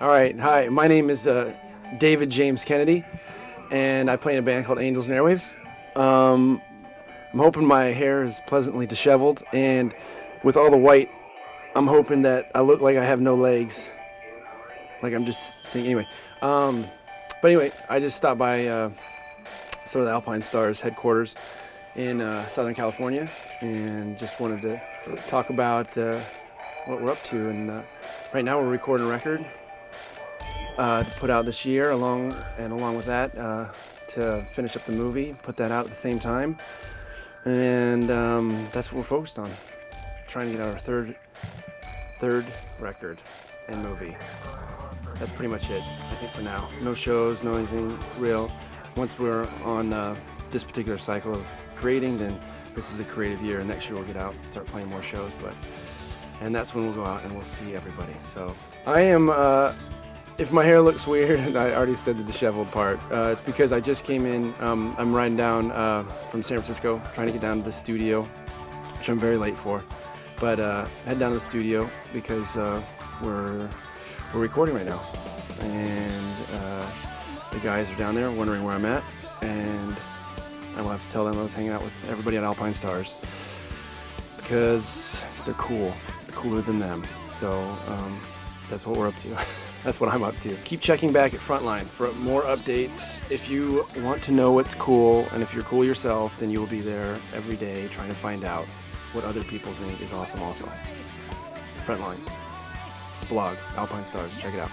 All right. Hi, my name is uh, David James Kennedy, and I play in a band called Angels and Airwaves. Um, I'm hoping my hair is pleasantly disheveled, and with all the white, I'm hoping that I look like I have no legs. Like I'm just singing. Anyway. Um, but anyway, I just stopped by uh, sort of the Alpinestars headquarters in uh, Southern California and just wanted to talk about uh, what we're up to. And uh, right now we're recording a record uh, to put out this year, along and along with that uh, to finish up the movie, put that out at the same time, and um, that's what we're focused on, trying to get our third third record and movie. That's pretty much it, I think, for now. No shows, no anything real. Once we're on uh, this particular cycle of creating, then this is a creative year. and Next year we'll get out and start playing more shows, but and that's when we'll go out and we'll see everybody. So I am. If my hair looks weird, and I already said the disheveled part, uh, it's because I just came in. Um, I'm riding down uh, from San Francisco, trying to get down to the studio, which I'm very late for. But uh, head down to the studio because uh, we're we're recording right now, and uh, the guys are down there wondering where I'm at, and I will have to tell them I was hanging out with everybody at Alpinestars because they're cool, cooler than them. So um, that's what we're up to. that's what I'm up to. Keep checking back at Frontline for more updates. If you want to know what's cool, and if you're cool yourself, then you will be there every day trying to find out what other people think is awesome also. Frontline blog, Alpinestars. Check it out.